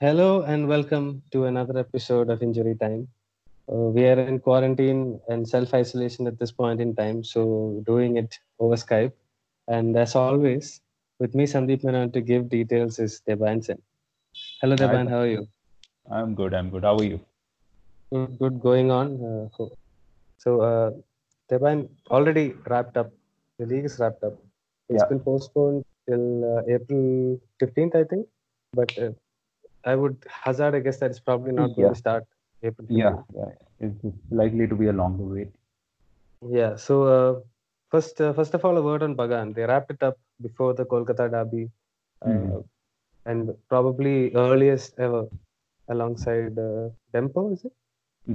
Hello and welcome to another episode of Injury Time. Uh, we are in quarantine and self isolation at this point in time, so doing it over Skype. And as always, with me, Sandeep Menon, to give details is Debayan Sen. Hello, Debayan, how are you? I'm good. I'm good. How are you? Good, good going on. Uh, so, so uh, Debayan already wrapped up. The league is wrapped up. It's Yeah. been postponed till uh, April 15th, I think. But uh, I would hazard a guess that it's probably not going to start April Yeah, yeah. It's likely to be a longer wait. Yeah. So uh, first, uh, first of all, a word on Bagan. They wrapped it up before the Kolkata derby, uh, Mhm. and probably earliest ever, alongside uh, Dempo. Is it?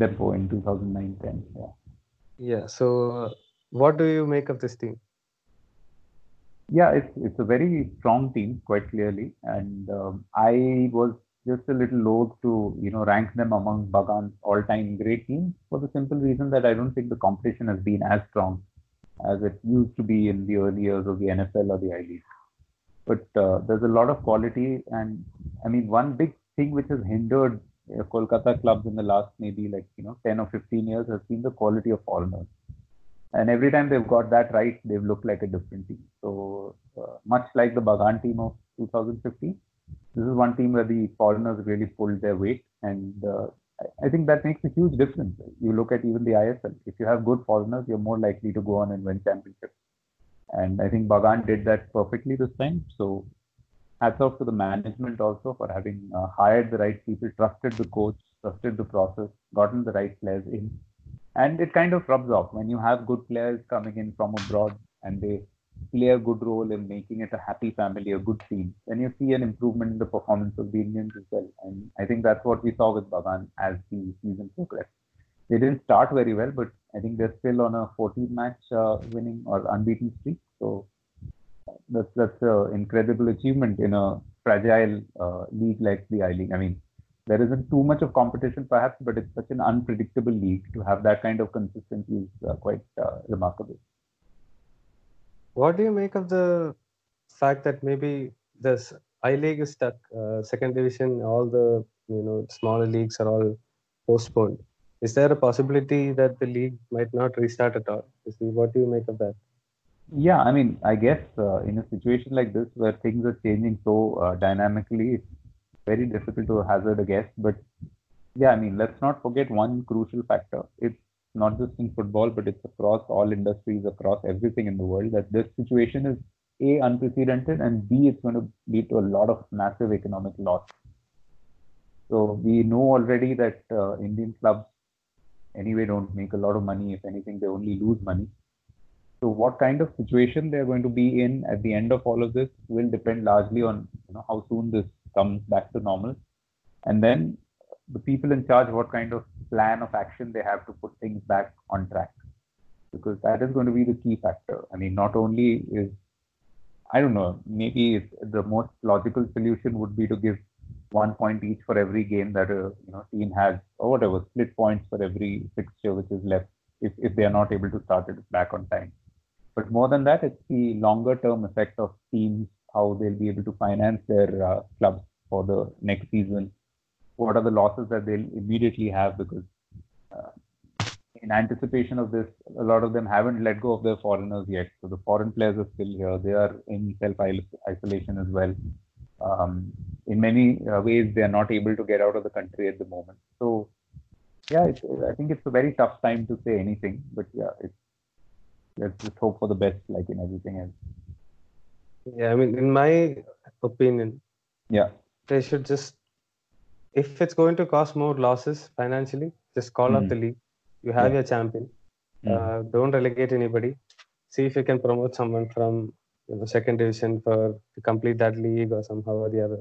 Dempo in 2009-10. Yeah. Yeah. So, uh, what do you make of this team? Yeah, it's it's a very strong team, quite clearly, and um, I was just a little loath to you know rank them among Bagan's all-time great teams for the simple reason that I don't think the competition has been as strong as it used to be in the early years of the NFL or the I League. But uh, there's a lot of quality, and I mean one big thing which has hindered uh, Kolkata clubs in the last maybe like you know 10 or 15 years has been the quality of foreigners. And every time they've got that right, they've looked like a different team. So uh, much like the Bagan team of 2015, this is one team where the foreigners really pulled their weight, and uh, I- think that makes a huge difference. You look at even the ISL. If you have good foreigners, you're more likely to go on and win championships. And I think Bagan did that perfectly this time. So hats off to the management also for having uh, hired the right people, trusted the coach, trusted the process, gotten the right players in. And it kind of rubs off when you have good players coming in from abroad and they play a good role in making it a happy family, a good team. Then you see an improvement in the performance of the Indians as well. And I think that's what we saw with Bagan as the season progressed. They didn't start very well, but I think they're still on a 14 match uh, winning or unbeaten streak. So that's that's an incredible achievement in a fragile uh, league like the I League. I mean, there isn't too much of competition perhaps, but it's such an unpredictable league. To have that kind of consistency is uh, quite uh, remarkable. What do you make of the fact that maybe this I League is stuck, uh, second division, all the you know smaller leagues are all postponed. Is there a possibility that the league might not restart at all? What do you make of that? Yeah, I mean, I guess uh, in a situation like this where things are changing so uh, dynamically, it's very difficult to hazard a guess. But yeah, I mean, let's not forget one crucial factor. It's not just in football, but it's across all industries, across everything in the world, that this situation is A, unprecedented, and B, it's going to lead to a lot of massive economic loss. So we know already that uh, Indian clubs anyway don't make a lot of money. If anything, they only lose money. So what kind of situation they're going to be in at the end of all of this will depend largely on you know how soon this comes back to normal, and then the people in charge what kind of plan of action they have to put things back on track, because that is going to be the key factor. I mean, not only is I don't know maybe the most logical solution would be to give one point each for every game that a you know team has or whatever split points for every fixture which is left if, if they are not able to start it back on time. But more than that, it's the longer term effect of teams, how they'll be able to finance their uh, clubs for the next season. What are the losses that they'll immediately have because uh, in anticipation of this, a lot of them haven't let go of their foreigners yet. So the foreign players are still here. They are in self isolation as well. Um, in many uh, ways, they are not able to get out of the country at the moment. So yeah, I think it's a very tough time to say anything, but yeah, it's, let's just hope for the best, like in everything else. Yeah, I mean, in my opinion, Yeah, they should just, if it's going to cost more losses financially, just call up Mhm. the league. You have Yeah. your champion. Mhm. Uh, don't relegate anybody. See if you can promote someone from you know second division for to complete that league or somehow or the other.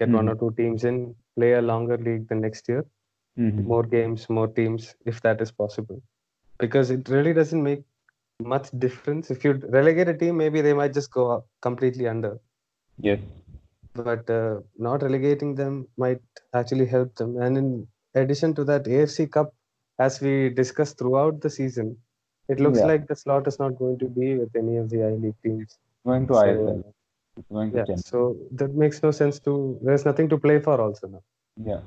Get one Mhm. or two teams in, play a longer league the next year, Mhm. more games, more teams, if that is possible. Because it really doesn't make much difference. If you relegate a team, maybe they might just go up completely under. yes, But uh, not relegating them might actually help them. And in addition to that, AFC Cup, as we discussed throughout the season, it looks Yeah. like the slot is not going to be with any of the I League teams. going to So, ISL, it's going to Yeah, Chennai. so that makes no sense to. There's nothing to play for also now. Yeah.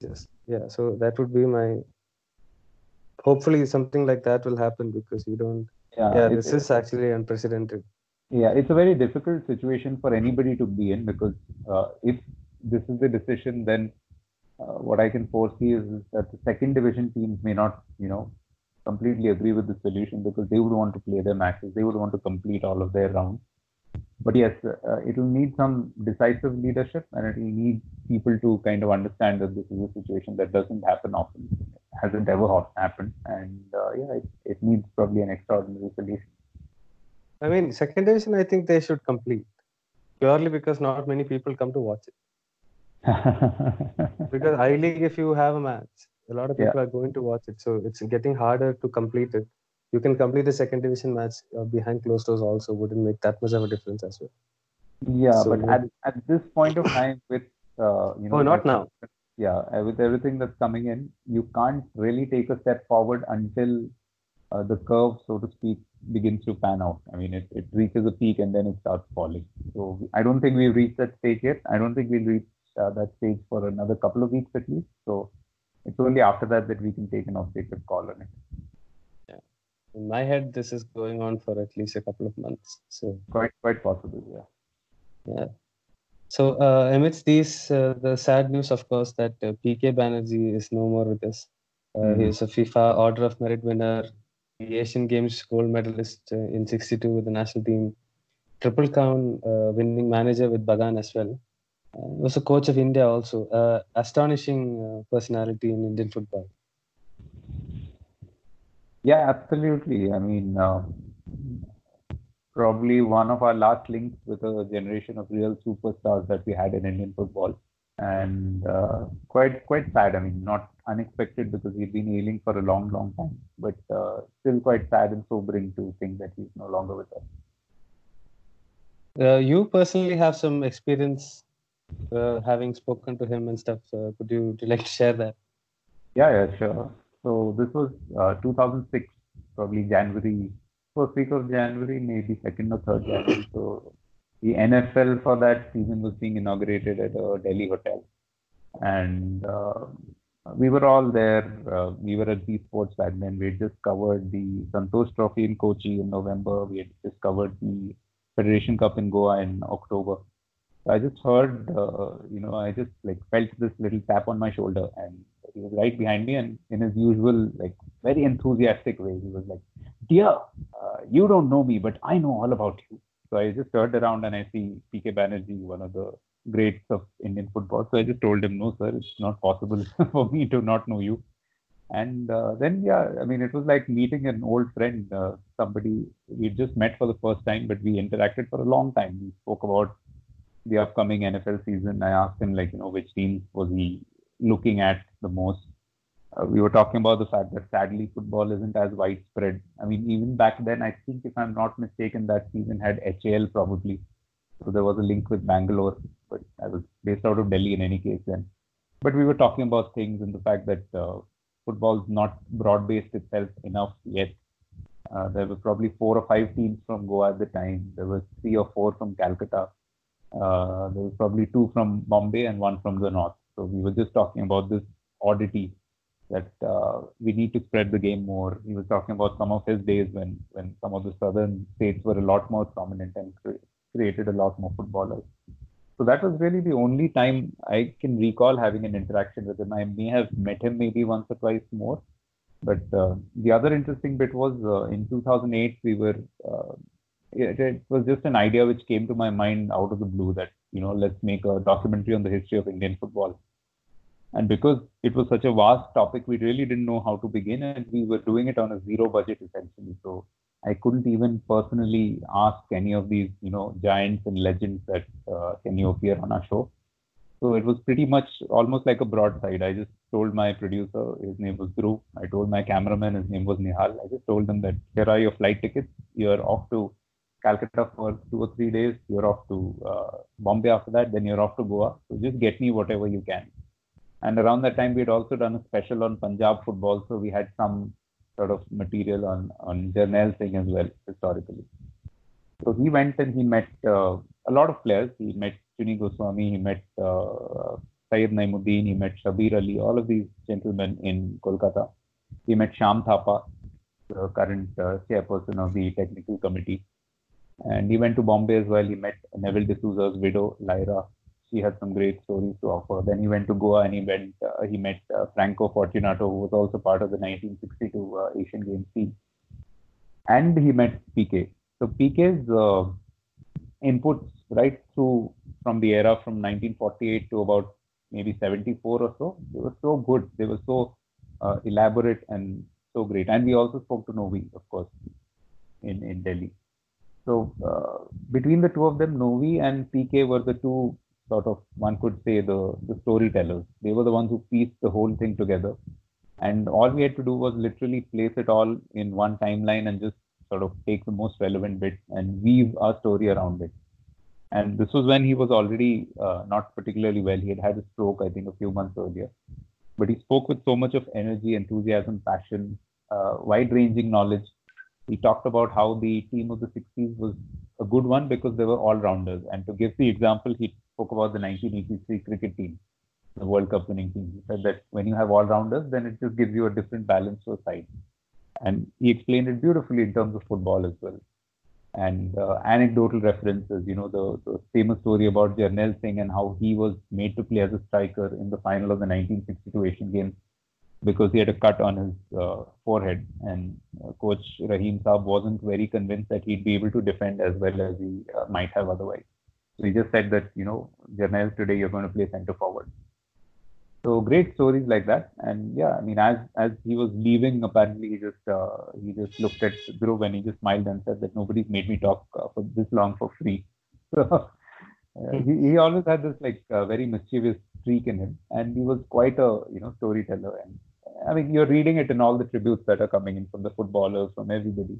Yes. yeah. So that would be my. Hopefully, something like that will happen because we don't. Yeah. Yeah, this is actually unprecedented. Yeah, it's a very difficult situation for anybody to be in because uh, if this is the decision, then uh, what I can foresee is, that the second division teams may not, you know, completely agree with the solution because they would want to play their matches, they would want to complete all of their rounds. But yes, uh, it will need some decisive leadership and it will need people to kind of understand that this is a situation that doesn't happen often, hasn't ever happened, and uh, yeah, it, it needs probably an extraordinary solution. I mean, second division. I think they should complete purely because not many people come to watch it. Because I League, if you have a match, a lot of Yeah. people are going to watch it. So it's getting harder to complete it. You can complete the second division match uh, behind closed doors. Also, wouldn't make that much of a difference as well. Yeah, So but at, at this point of time, with uh, you know, Oh, not now. Yeah, with everything that's coming in, you can't really take a step forward until uh, the curve, so to speak, begins to pan out. I mean, it, it reaches a peak and then it starts falling. So I don't think we've reached that stage yet. I don't think we'll reach uh, that stage for another couple of weeks at least. So it's only after that that we can take an objective call on it. In my head, this is going on for at least a couple of months. So Quite, quite possible. Yeah. yeah. So uh, amidst these, uh, the sad news, of course, that uh, PK Banerjee is no more with us. Uh, He Mhm. is a FIFA Order of Merit winner, Asian Games gold medalist uh, in '62 with the national team, triple crown uh, winning manager with Bagan as well. Uh, was a coach of India also. Astonishing personality in Indian football. Yeah, absolutely. I mean, probably one of our last links with a generation of real superstars that we had in Indian football, and uh, quite quite sad. I mean, not unexpected because he'd been ailing for a long, long time, but uh, still quite sad and sobering to think that he's no longer with us. Uh, you personally have some experience uh, having spoken to him and stuff. Uh, could you would you like to share that? Yeah, yeah, sure. So this was uh, 2006, probably January, first week of January, maybe second or third January. So the NFL for that season was being inaugurated at a Delhi hotel, and uh, we were all there. Uh, we were at B Sports back then. We had just covered the Santosh Trophy in Kochi in November. We had just covered the Federation Cup in Goa in October. So I just heard, uh, you know, I just like felt this little tap on my shoulder, and he was right behind me, and in his usual like very enthusiastic way, he was like, "Dear, uh, you don't know me, but I know all about you." So I just turned around and I see PK Banerjee, one of the greats of Indian football. So I just told him, "No, sir, it's not possible for me to not know you." And uh, then, yeah, I mean, it was like meeting an old friend, uh, somebody we just met for the first time, but we interacted for a long time. We spoke about the upcoming NFL season. I asked him, like, you know, which team was he looking at the most? Uh, we were talking about the fact that sadly football isn't as widespread. I mean, even back then, I think if I'm not mistaken, that season had HAL probably. So there was a link with Bangalore, but I was based out of Delhi in any case then. But we were talking about things and the fact that uh, is not broad-based itself enough yet. Uh, there were probably four or five teams from Goa at the time. There were three or four from Calcutta. Uh, there was probably two from Bombay and one from the north. So we were just talking about this oddity that uh, we need to spread the game more. He was talking about some of his days when when some of the southern states were a lot more prominent and cre- created a lot more footballers. So that was really the only time I can recall having an interaction with him. I may have met him maybe once or twice more, but uh, the other interesting bit was uh, in 2008 we were. Uh, it, it was just an idea which came to my mind out of the blue that you know let's make a documentary on the history of Indian football. And because it was such a vast topic, we really didn't know how to begin, and we were doing it on a zero budget essentially. So I couldn't even personally ask any of these, you know, giants and legends that uh, can you appear on our show. So it was pretty much almost like a broadside. I just told my producer, his name was Dhruv. I told my cameraman, his name was Nihal. I just told them that here are your flight tickets. You're off to Calcutta for two or three days. You're off to uh, Bombay after that. Then you're off to Goa. So just get me whatever you can. And around that time, we had also done a special on Punjab football. So we had some sort of material on on Jarnail Singh as well historically. So he went and he met uh, a lot of players. He met Chuni Goswami. He met uh, Syed Naimuddin, he met Shabir Ali, all of these gentlemen in Kolkata. He met Shyam Thapa, the current uh, chairperson of the technical committee. And he went to Bombay as well. He met Neville D'Souza's widow, Lyra. She had some great stories to offer. Then he went to Goa and he went. Uh, he met uh, Franco Fortunato, who was also part of the 1962 uh, Asian Games team. And he met PK. So PK's uh, inputs right through from the era from 1948 to about maybe 74 or so, they were so good. They were so uh, elaborate and so great. And we also spoke to Novy, of course, in, in Delhi. So uh, between the two of them, Novy and PK were the two sort of one could say the the storytellers. They were the ones who pieced the whole thing together, and all we had to do was literally place it all in one timeline and just sort of take the most relevant bit and weave our story around it. And this was when he was already uh, not particularly well. He had had a stroke, I think, a few months earlier. But he spoke with so much of energy, enthusiasm, passion, uh, wide-ranging knowledge. He talked about how the team of the 60s was a good one because they were all-rounders. And to give the example, he spoke about the 1983 cricket team, the World Cup winning team. He said that when you have all-rounders, then it just gives you a different balance to a side. And he explained it beautifully in terms of football as well and uh, anecdotal references. You know, the, the, famous story about Jarnail Singh and how he was made to play as a striker in the final of the 1962 Asian Games because he had a cut on his uh, forehead, and uh, coach Rahim Saab wasn't very convinced that he'd be able to defend as well as he uh, might have otherwise. So he just said that, you know, Jarnail, today you're going to play centre forward. So great stories like that, and yeah, I mean, as as he was leaving, apparently he just uh, he just looked at Dhruv and he just smiled and said that nobody's made me talk uh, for this long for free. So uh, he he always had this like uh, very mischievous streak in him, and he was quite a you know storyteller. And I mean, you're reading it in all the tributes that are coming in from the footballers, from everybody.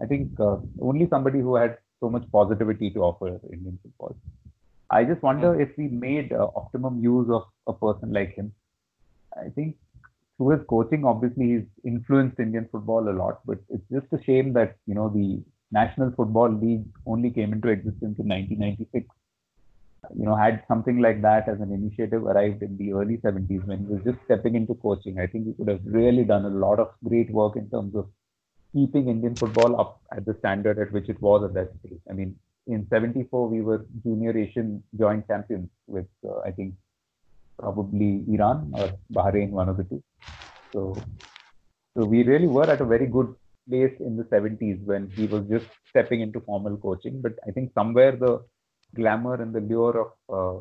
I think uh, only somebody who had so much positivity to offer Indian football. I just wonder mm. if we made uh, optimum use of a person like him. I think through his coaching, obviously he's influenced Indian football a lot, but it's just a shame that you know the National Football League only came into existence in 1996. You know, had something like that as an initiative arrived in the early 70s when he was just stepping into coaching, I think he could have really done a lot of great work in terms of keeping Indian football up at the standard at which it was at that stage. I mean, in 74 we were junior asian joint champions with uh, i think probably iran or bahrain one of the two. So so we really were at a very good place in the 70s when he was just stepping into formal coaching. But i think somewhere the glamour and the lure of uh,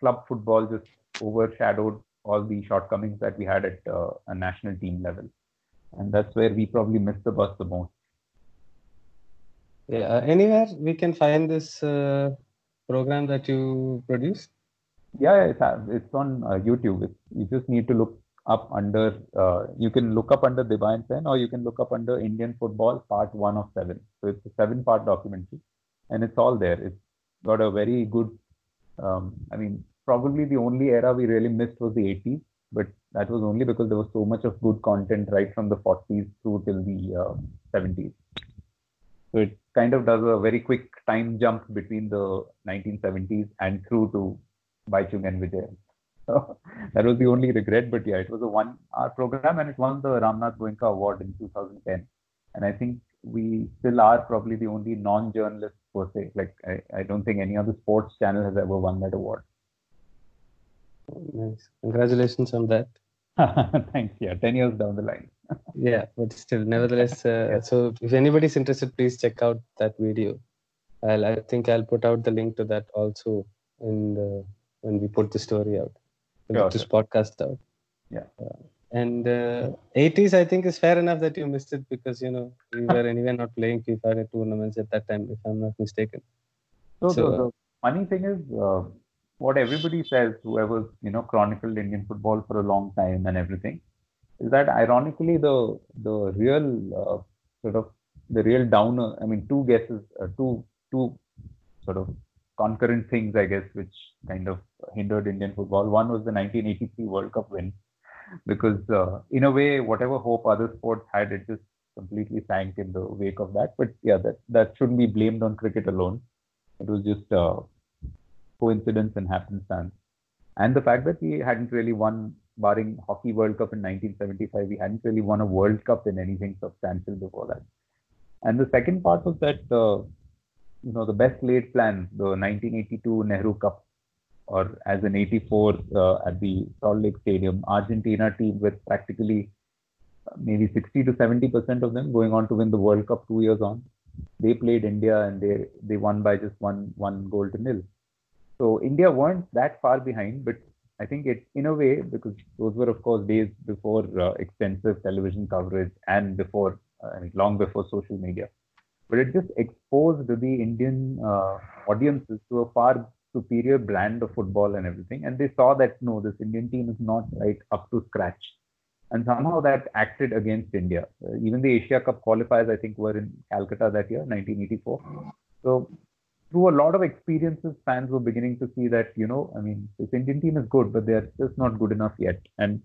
club football just overshadowed all the shortcomings that we had at uh, a national team level and that's where we probably missed the bus the most yeah, uh, anywhere we can find this uh, program that you produced? Yeah, it's, it's on uh, YouTube. It's, you just need to look up under, uh, you can look up under Debayan Sen or you can look up under Indian Football Part 1 of 7. So it's a seven part documentary and it's all there. It's got a very good, um, I mean, probably the only era we really missed was the 80s, but that was only because there was so much of good content right from the 40s through till the 70s. Uh, so it kind of does a very quick time jump between the 1970s and through to Baichung and Vijay. So that was the only regret. But yeah, it was a one hour program and it won the Ramnath Goenka Award in 2010. And I think we still are probably the only non journalist per se. Like, I, I don't think any other sports channel has ever won that award. Nice. Congratulations on that. Thanks. Yeah, 10 years down the line yeah but still nevertheless uh, so if anybody's interested please check out that video i'll i think i'll put out the link to that also in the when we put the story out sure, this sure. podcast out yeah uh, and uh, 80s i think is fair enough that you missed it because you know we were anyway not playing fifa tournaments at that time if i'm not mistaken so, so the, the funny thing is uh, what everybody says whoever you know chronicled indian football for a long time and everything is that ironically the the real uh, sort of the real downer i mean two guesses uh, two two sort of concurrent things i guess which kind of hindered indian football. One was the 1983 world cup win because uh, in a way whatever hope other sports had it just completely sank in the wake of that. But yeah that that shouldn't be blamed on cricket alone. It was just uh, coincidence and happenstance and the fact that we hadn't really won, barring Hockey World Cup in 1975, we hadn't really won a World Cup in anything substantial before that. And the second part was that, uh, you know, the best laid plan, the 1982 Nehru Cup, or as in 84 uh, at the Salt Lake Stadium, Argentina team with practically uh, maybe 60 to 70 percent of them going on to win the World Cup two years on. They played India and they they won by just one one goal to nil. So India weren't that far behind, but I think it, in a way, because those were of course days before uh, extensive television coverage and before, uh, long before social media. But it just exposed the Indian uh, audiences to a far superior brand of football and everything, and they saw that no, this Indian team is not right up to scratch, and somehow that acted against India. Uh, even the Asia Cup qualifiers, I think, were in Calcutta that year, 1984. So through a lot of experiences, fans were beginning to see that, you know, I mean, this Indian team is good, but they're just not good enough yet. And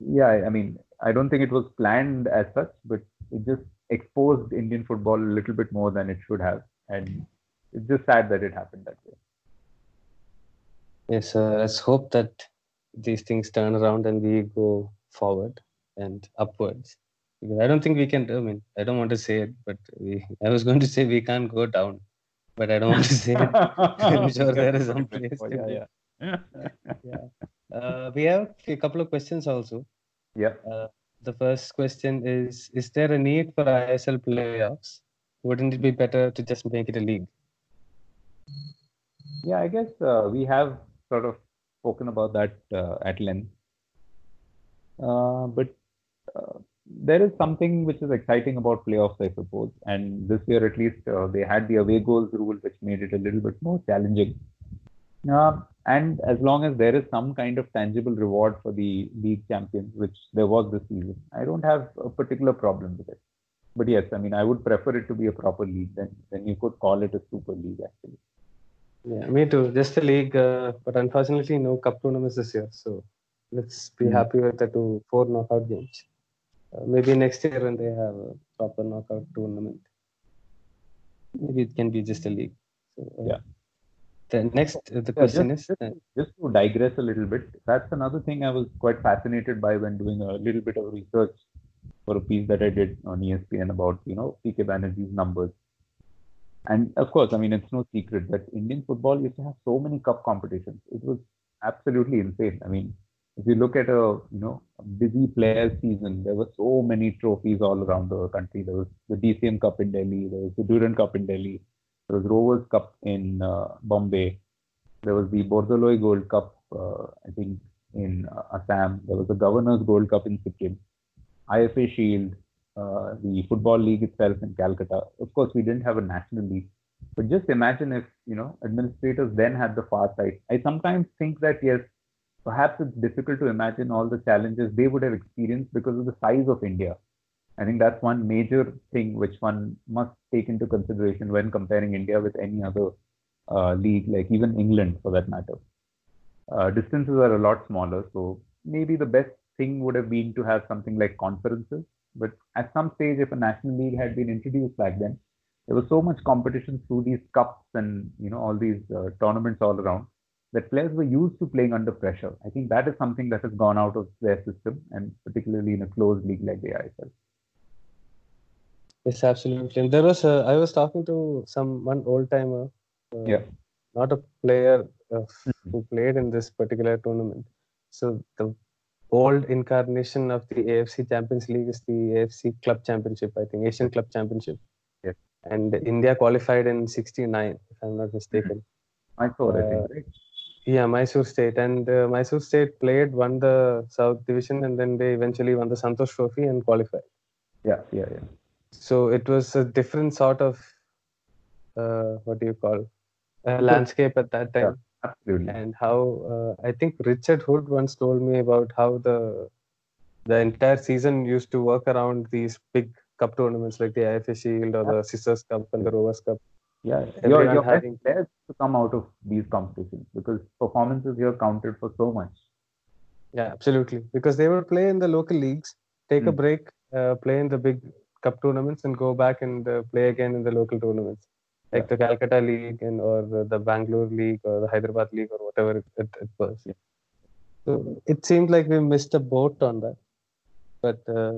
yeah, I mean, I don't think it was planned as such, but it just exposed Indian football a little bit more than it should have. And it's just sad that it happened that way. Yes, uh, let's hope that these things turn around and we go forward and upwards. Because I don't think we can. I mean, I don't want to say it, but we. I was going to say we can't go down but I don't want to say it. I'm sure there is some place. Oh, yeah, yeah. yeah. Uh, we have a couple of questions also. Yeah. Uh, the first question is Is there a need for ISL playoffs? Wouldn't it be better to just make it a league? Yeah, I guess uh, we have sort of spoken about that uh, at length. Uh, but uh, there is something which is exciting about playoffs, I suppose. And this year, at least, uh, they had the away goals rule, which made it a little bit more challenging. Uh, and as long as there is some kind of tangible reward for the league champions, which there was this season, I don't have a particular problem with it. But yes, I mean, I would prefer it to be a proper league. Then, then you could call it a super league, actually. Yeah, me too. Just a league, uh, but unfortunately, no cup tournaments this year. So let's be mm. happy with the two four knockout games. Uh, maybe next year when they have a proper knockout tournament, maybe it can be just a league. So, uh, yeah. The next, uh, the question just, is just, just, to digress a little bit. That's another thing I was quite fascinated by when doing a little bit of research for a piece that I did on ESPN about you know PK Banerjee's numbers. And of course, I mean it's no secret that Indian football used to have so many cup competitions. It was absolutely insane. I mean, if you look at a you know a busy player season, there were so many trophies all around the country. There was the DCM Cup in Delhi, there was the Durand Cup in Delhi, there was Rovers Cup in uh, Bombay, there was the Bordoloi Gold Cup, uh, I think in uh, Assam, there was the Governors Gold Cup in Sikkim, IFA Shield, uh, the Football League itself in Calcutta. Of course, we didn't have a national league, but just imagine if you know administrators then had the far sight. I sometimes think that yes perhaps it's difficult to imagine all the challenges they would have experienced because of the size of India. I think that's one major thing which one must take into consideration when comparing India with any other uh, league, like even England for that matter. Uh, distances are a lot smaller, so maybe the best thing would have been to have something like conferences. But at some stage, if a national league had been introduced back then, there was so much competition through these cups and you know all these uh, tournaments all around that players were used to playing under pressure. I think that is something that has gone out of their system, and particularly in a closed league like the ISL. Yes, absolutely. And there was a, I was talking to some one old timer, uh, yeah, not a player uh, mm-hmm. who played in this particular tournament. So the old incarnation of the AFC Champions League is the AFC Club Championship. I think Asian Club Championship. Yes. And India qualified in '69, if I'm not mistaken. Mm-hmm. I thought, I think, right? Yeah, Mysore State, and uh, Mysore State played, won the South Division, and then they eventually won the Santosh Trophy and qualified. Yeah, yeah, yeah. So it was a different sort of uh, what do you call uh, landscape at that time. Yeah, absolutely. And how uh, I think Richard Hood once told me about how the the entire season used to work around these big cup tournaments like the IFA Shield or the Scissors Cup and the Rovers Cup. Yeah, your, your having... best players to come out of these competitions because performances here counted for so much. Yeah, absolutely. Because they would play in the local leagues, take mm. a hmm. break, uh, play in the big cup tournaments, and go back and uh, play again in the local tournaments. like the Calcutta League and or the Bangalore League or the Hyderabad League or whatever it, it, it was. Yeah. So it seemed like we missed a boat on that, but uh,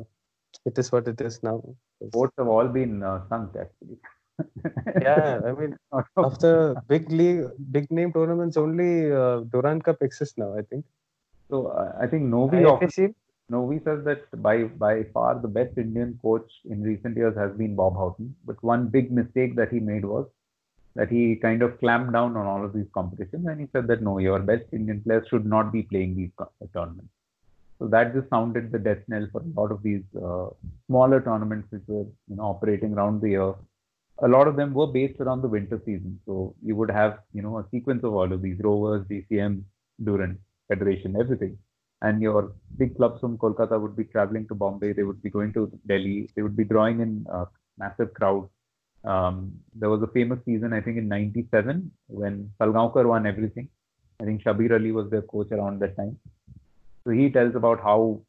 it is what it is now. Boats have all been uh, sunk actually. yeah, I mean, after big league, big name tournaments, only uh, Durand Cup exists now. I think. So uh, I think Novy often Novy says that by by far the best Indian coach in recent years has been Bob Houghton. But one big mistake that he made was that he kind of clamped down on all of these competitions and he said that no, your best Indian players should not be playing these co- tournaments. So that just sounded the death knell for a lot of these uh, smaller tournaments which were you know operating around the year. A lot of them were based around the winter season. So you would have you know a sequence of all of these Rovers, DCM, Durand, Federation, everything and your big clubs from Kolkata would be traveling to Bombay. They would be going to Delhi. They would be drawing in uh, massive crowds. Um, there was a famous season, I think, in '97 when Salgaonkar won everything. I think Shabir Ali was their coach around that time. So he tells about how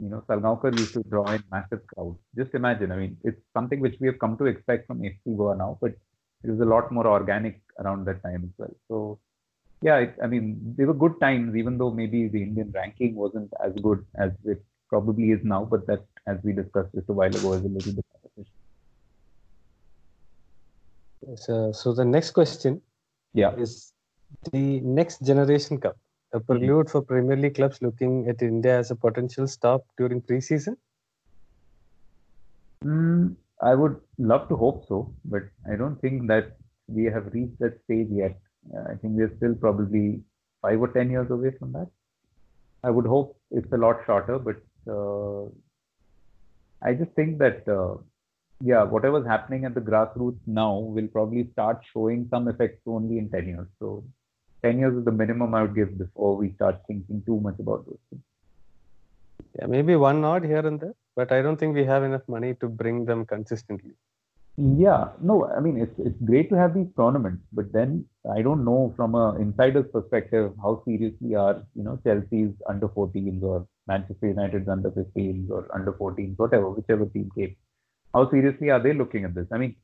you know Salgaonkar used to draw in massive crowds. Just imagine. I mean, it's something which we have come to expect from FC Goa now, but it was a lot more organic around that time as well. So yeah, it, I mean, they were good times, even though maybe the Indian ranking wasn't as good as it probably is now. But that, as we discussed just a while ago, is a little bit. Yes, uh, so the next question Yeah. is the next generation cup, a prelude for Premier League clubs looking at India as a potential stop during preseason. Mm, I would love to hope so, but I don't think that we have reached that stage yet. Uh, I think we're still probably five or ten years away from that. I would hope it's a lot shorter, but uh, I just think that uh, yeah, whatever's happening at the grassroots now will probably start showing some effects only in ten years. So ten years is the minimum I would give before we start thinking too much about those things. Yeah, maybe one nod here and there, but I don't think we have enough money to bring them consistently. Yeah, no, I mean it's it's great to have these tournaments, but then I don't know from an insider's perspective how seriously are you know Chelsea's under 14s or Manchester United's under 15s or under 14s, whatever, whichever team came. How seriously are they looking at this? I mean,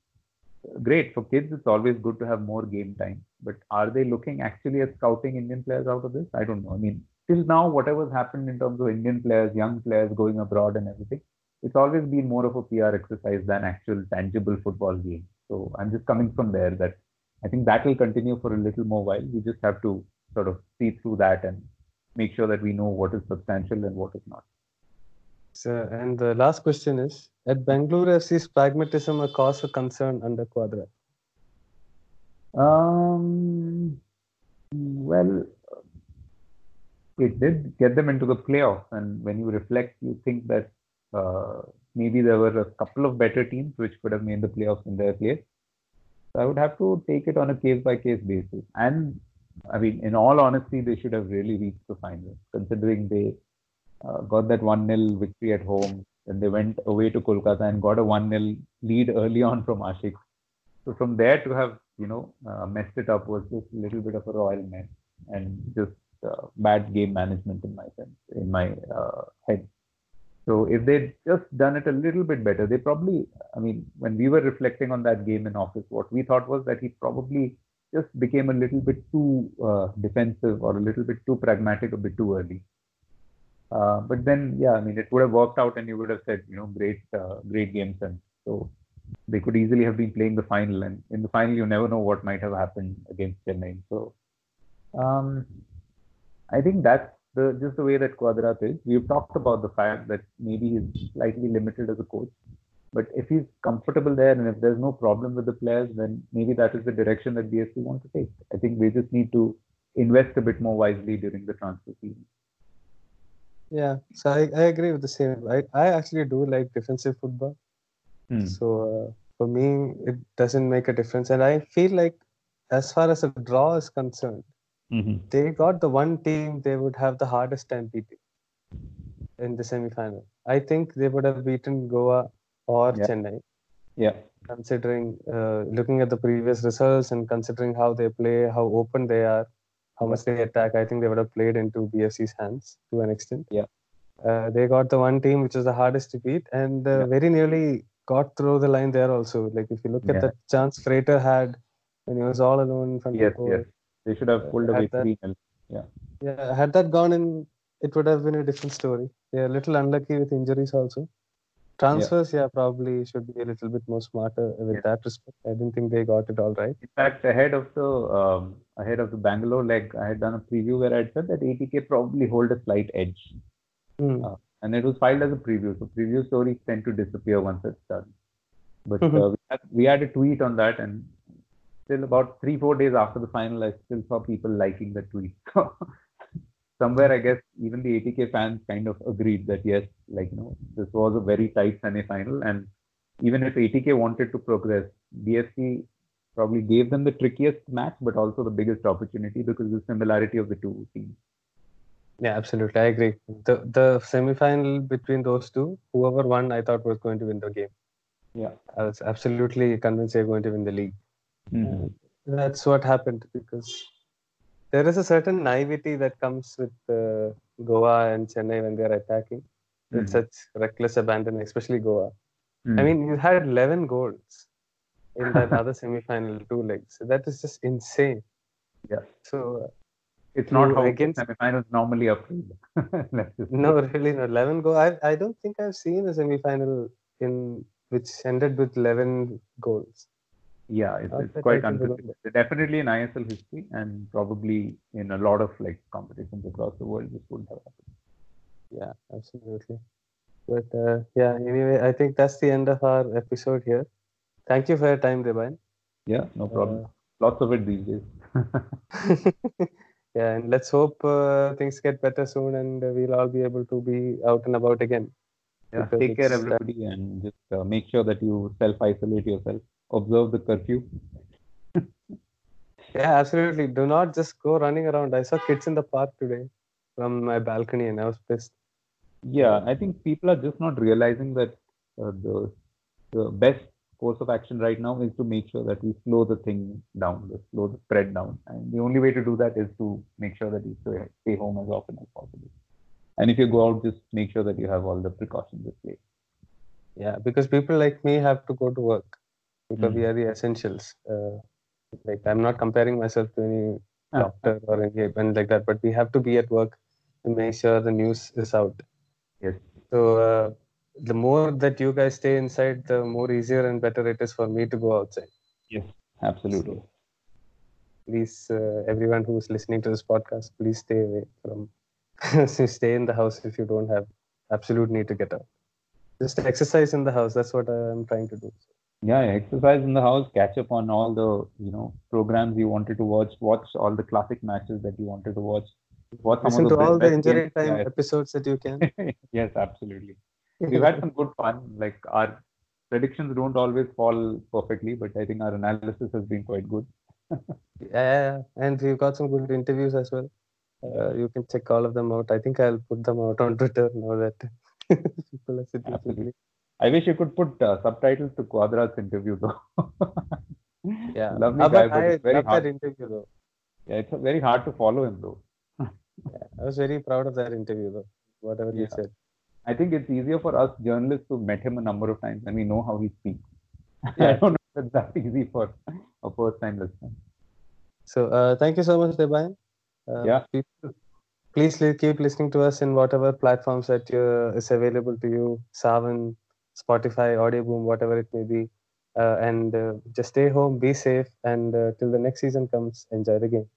great for kids. It's always good to have more game time, but are they looking actually at scouting Indian players out of this? I don't know. I mean, till now, whatever's happened in terms of Indian players, young players going abroad and everything, it's always been more of a PR exercise than actual tangible football game. So I'm just coming from there that I think that will continue for a little more while. We just have to sort of see through that and make sure that we know what is substantial and what is not. So, and the last question is: At Bangalore FC's pragmatism a cause for concern under Cuadrat? Um, well, it did get them into the playoffs, and when you reflect, you think that uh, maybe there were a couple of better teams which could have made the playoffs in their place. So I would have to take it on a case by case basis. And I mean, in all honesty, they should have really reached the final, considering they uh, got that 1 0 victory at home. Then they went away to Kolkata and got a 1 0 lead early on from Ashique. So from there to have, you know, uh, messed it up was just a little bit of a royal mess and just uh, bad game management in my sense, in my uh, head. So if they'd just done it a little bit better, they probably, I mean, when we were reflecting on that game in office, what we thought was that he probably just became a little bit too uh, defensive or a little bit too pragmatic a bit too early. Uh, but then, yeah, I mean, it would have worked out, and you would have said, you know, great, uh, great game sense. So they could easily have been playing the final, and in the final, you never know what might have happened against Chennai. So um, I think that's the just the way that Cuadrat is. We've talked about the fact that maybe he's slightly limited as a coach, but if he's comfortable there and if there's no problem with the players, then maybe that is the direction that BSC want to take. I think we just need to invest a bit more wisely during the transfer season. Yeah, so I, I agree with the same. I, I actually do like defensive football. Hmm. So uh, for me, it doesn't make a difference. And I feel like, as far as a draw is concerned, Mm-hmm. they got the one team they would have the hardest time beating in the semi-final. I think they would have beaten Goa or Yeah. Chennai, Yeah. considering uh, looking at the previous results and considering how they play, how open they are, how much they attack. I think they would have played into BFC's hands to an extent. Yeah. Uh, they got the one team which was the hardest to beat, and uh, Yeah. very nearly got through the line there also. Like if you look at Yeah. the chance Freighter had when he was all alone in front Yes, of goal. yes. They should have pulled away 3 0. Yeah, had that gone in, it would have been a different story. They're a little unlucky with injuries also. Transfers, yeah, probably should be a little bit more smarter with Yeah. that respect. I didn't think they got it all right. In fact, ahead of the um, ahead of the Bangalore leg, I had done a preview where I had said that ATK probably hold a slight edge, Hmm. Uh, and it was filed as a preview. So preview stories tend to disappear once it's done. But Mhm. uh, we, had, we had a tweet on that, and still about three four days after the final, I still saw people liking the tweet. So somewhere, I guess even the ATK fans kind of agreed that yes, like you know, this was a very tight semi-final, and even if ATK wanted to progress, BFC probably gave them the trickiest match, but also the biggest opportunity because of the similarity of the two teams. Yeah, absolutely. I agree. The the semi-final between those two, whoever won, I thought was going to win the game. Yeah. I was absolutely convinced they're going to win the league. Mm-hmm. That's what happened because there is a certain naivety that comes with uh, Goa and Chennai when they're attacking with Mhm. such reckless abandon, especially Goa. I Mm. mean, you had 11 goals in that other semi-final two legs. That is just insane. Yeah. So uh, it's not how against- semi-finals normally are. No, really, no. 11 goal. I I don't think I've seen a semi-final in which ended with 11 goals. Yeah, it's, it's quite unprecedented. Definitely in ISL history, and probably in a lot of like competitions across the world, this wouldn't have happened. Yeah, absolutely. But uh, yeah, anyway, I think that's the end of our episode here. Thank you for your time, Debayan. Yeah, no problem. Uh, Lots of it these days. yeah, and let's hope uh, things get better soon and uh, we'll all be able to be out and about again. yeah, take care, uh, everybody, and just uh, make sure that you self-isolate yourself. Observe the curfew. Yeah, absolutely. Do not just go running around. I saw kids in the park today from my balcony and I was pissed. Yeah, I think people are just not realizing that uh, the the best course of action right now is to make sure that we slow the thing down, the slow the spread down, and the only way to do that is to make sure that you stay, home as often as possible. And if you go out, just make sure that you have all the precautions in place. Yeah, because people like me have to go to work because we Mhm. are the essentials. Uh, like I'm not comparing myself to any Ah. doctor or any and like that, but we have to be at work to make sure the news is out. Yes. So uh, the more that you guys stay inside, the more easier and better it is for me to go outside. Yes, absolutely. So please, uh, everyone who is listening to this podcast, please stay away from. stay in the house if you don't have absolute need to get out. Just exercise in the house. That's what I'm trying to do. Yeah, exercise in the house, catch up on all the you know programs you wanted to watch, watch all the classic matches that you wanted to watch. Watch Listen to all the injury time Yeah, episodes that you can. yes, absolutely. We've had some good fun. Like our predictions don't always fall perfectly, but I think our analysis has been quite good. yeah, and we've got some good interviews as well. Uh, you can check all of them out. I think I'll put them out on Twitter now that people are sitting. Absolutely. I wish you could put uh, subtitles to Cuadrat's interview though. Yeah, Lovely Ah, guy, but I very hard. interview though. Yeah, it's very hard to follow him though. yeah, I was very proud of that interview though. Whatever he Yeah. said. I think it's easier for us journalists who met him a number of times and we know how he speaks. I don't know if it's that easy for a first time listener. So uh, thank you so much, Debayan. Uh, Yeah. People, please keep listening to us in whatever platforms that uh, is available to you. Saavn, Spotify, Audioboom, whatever it may be. Uh, and uh, just stay home, be safe, and uh, till the next season comes, enjoy the game.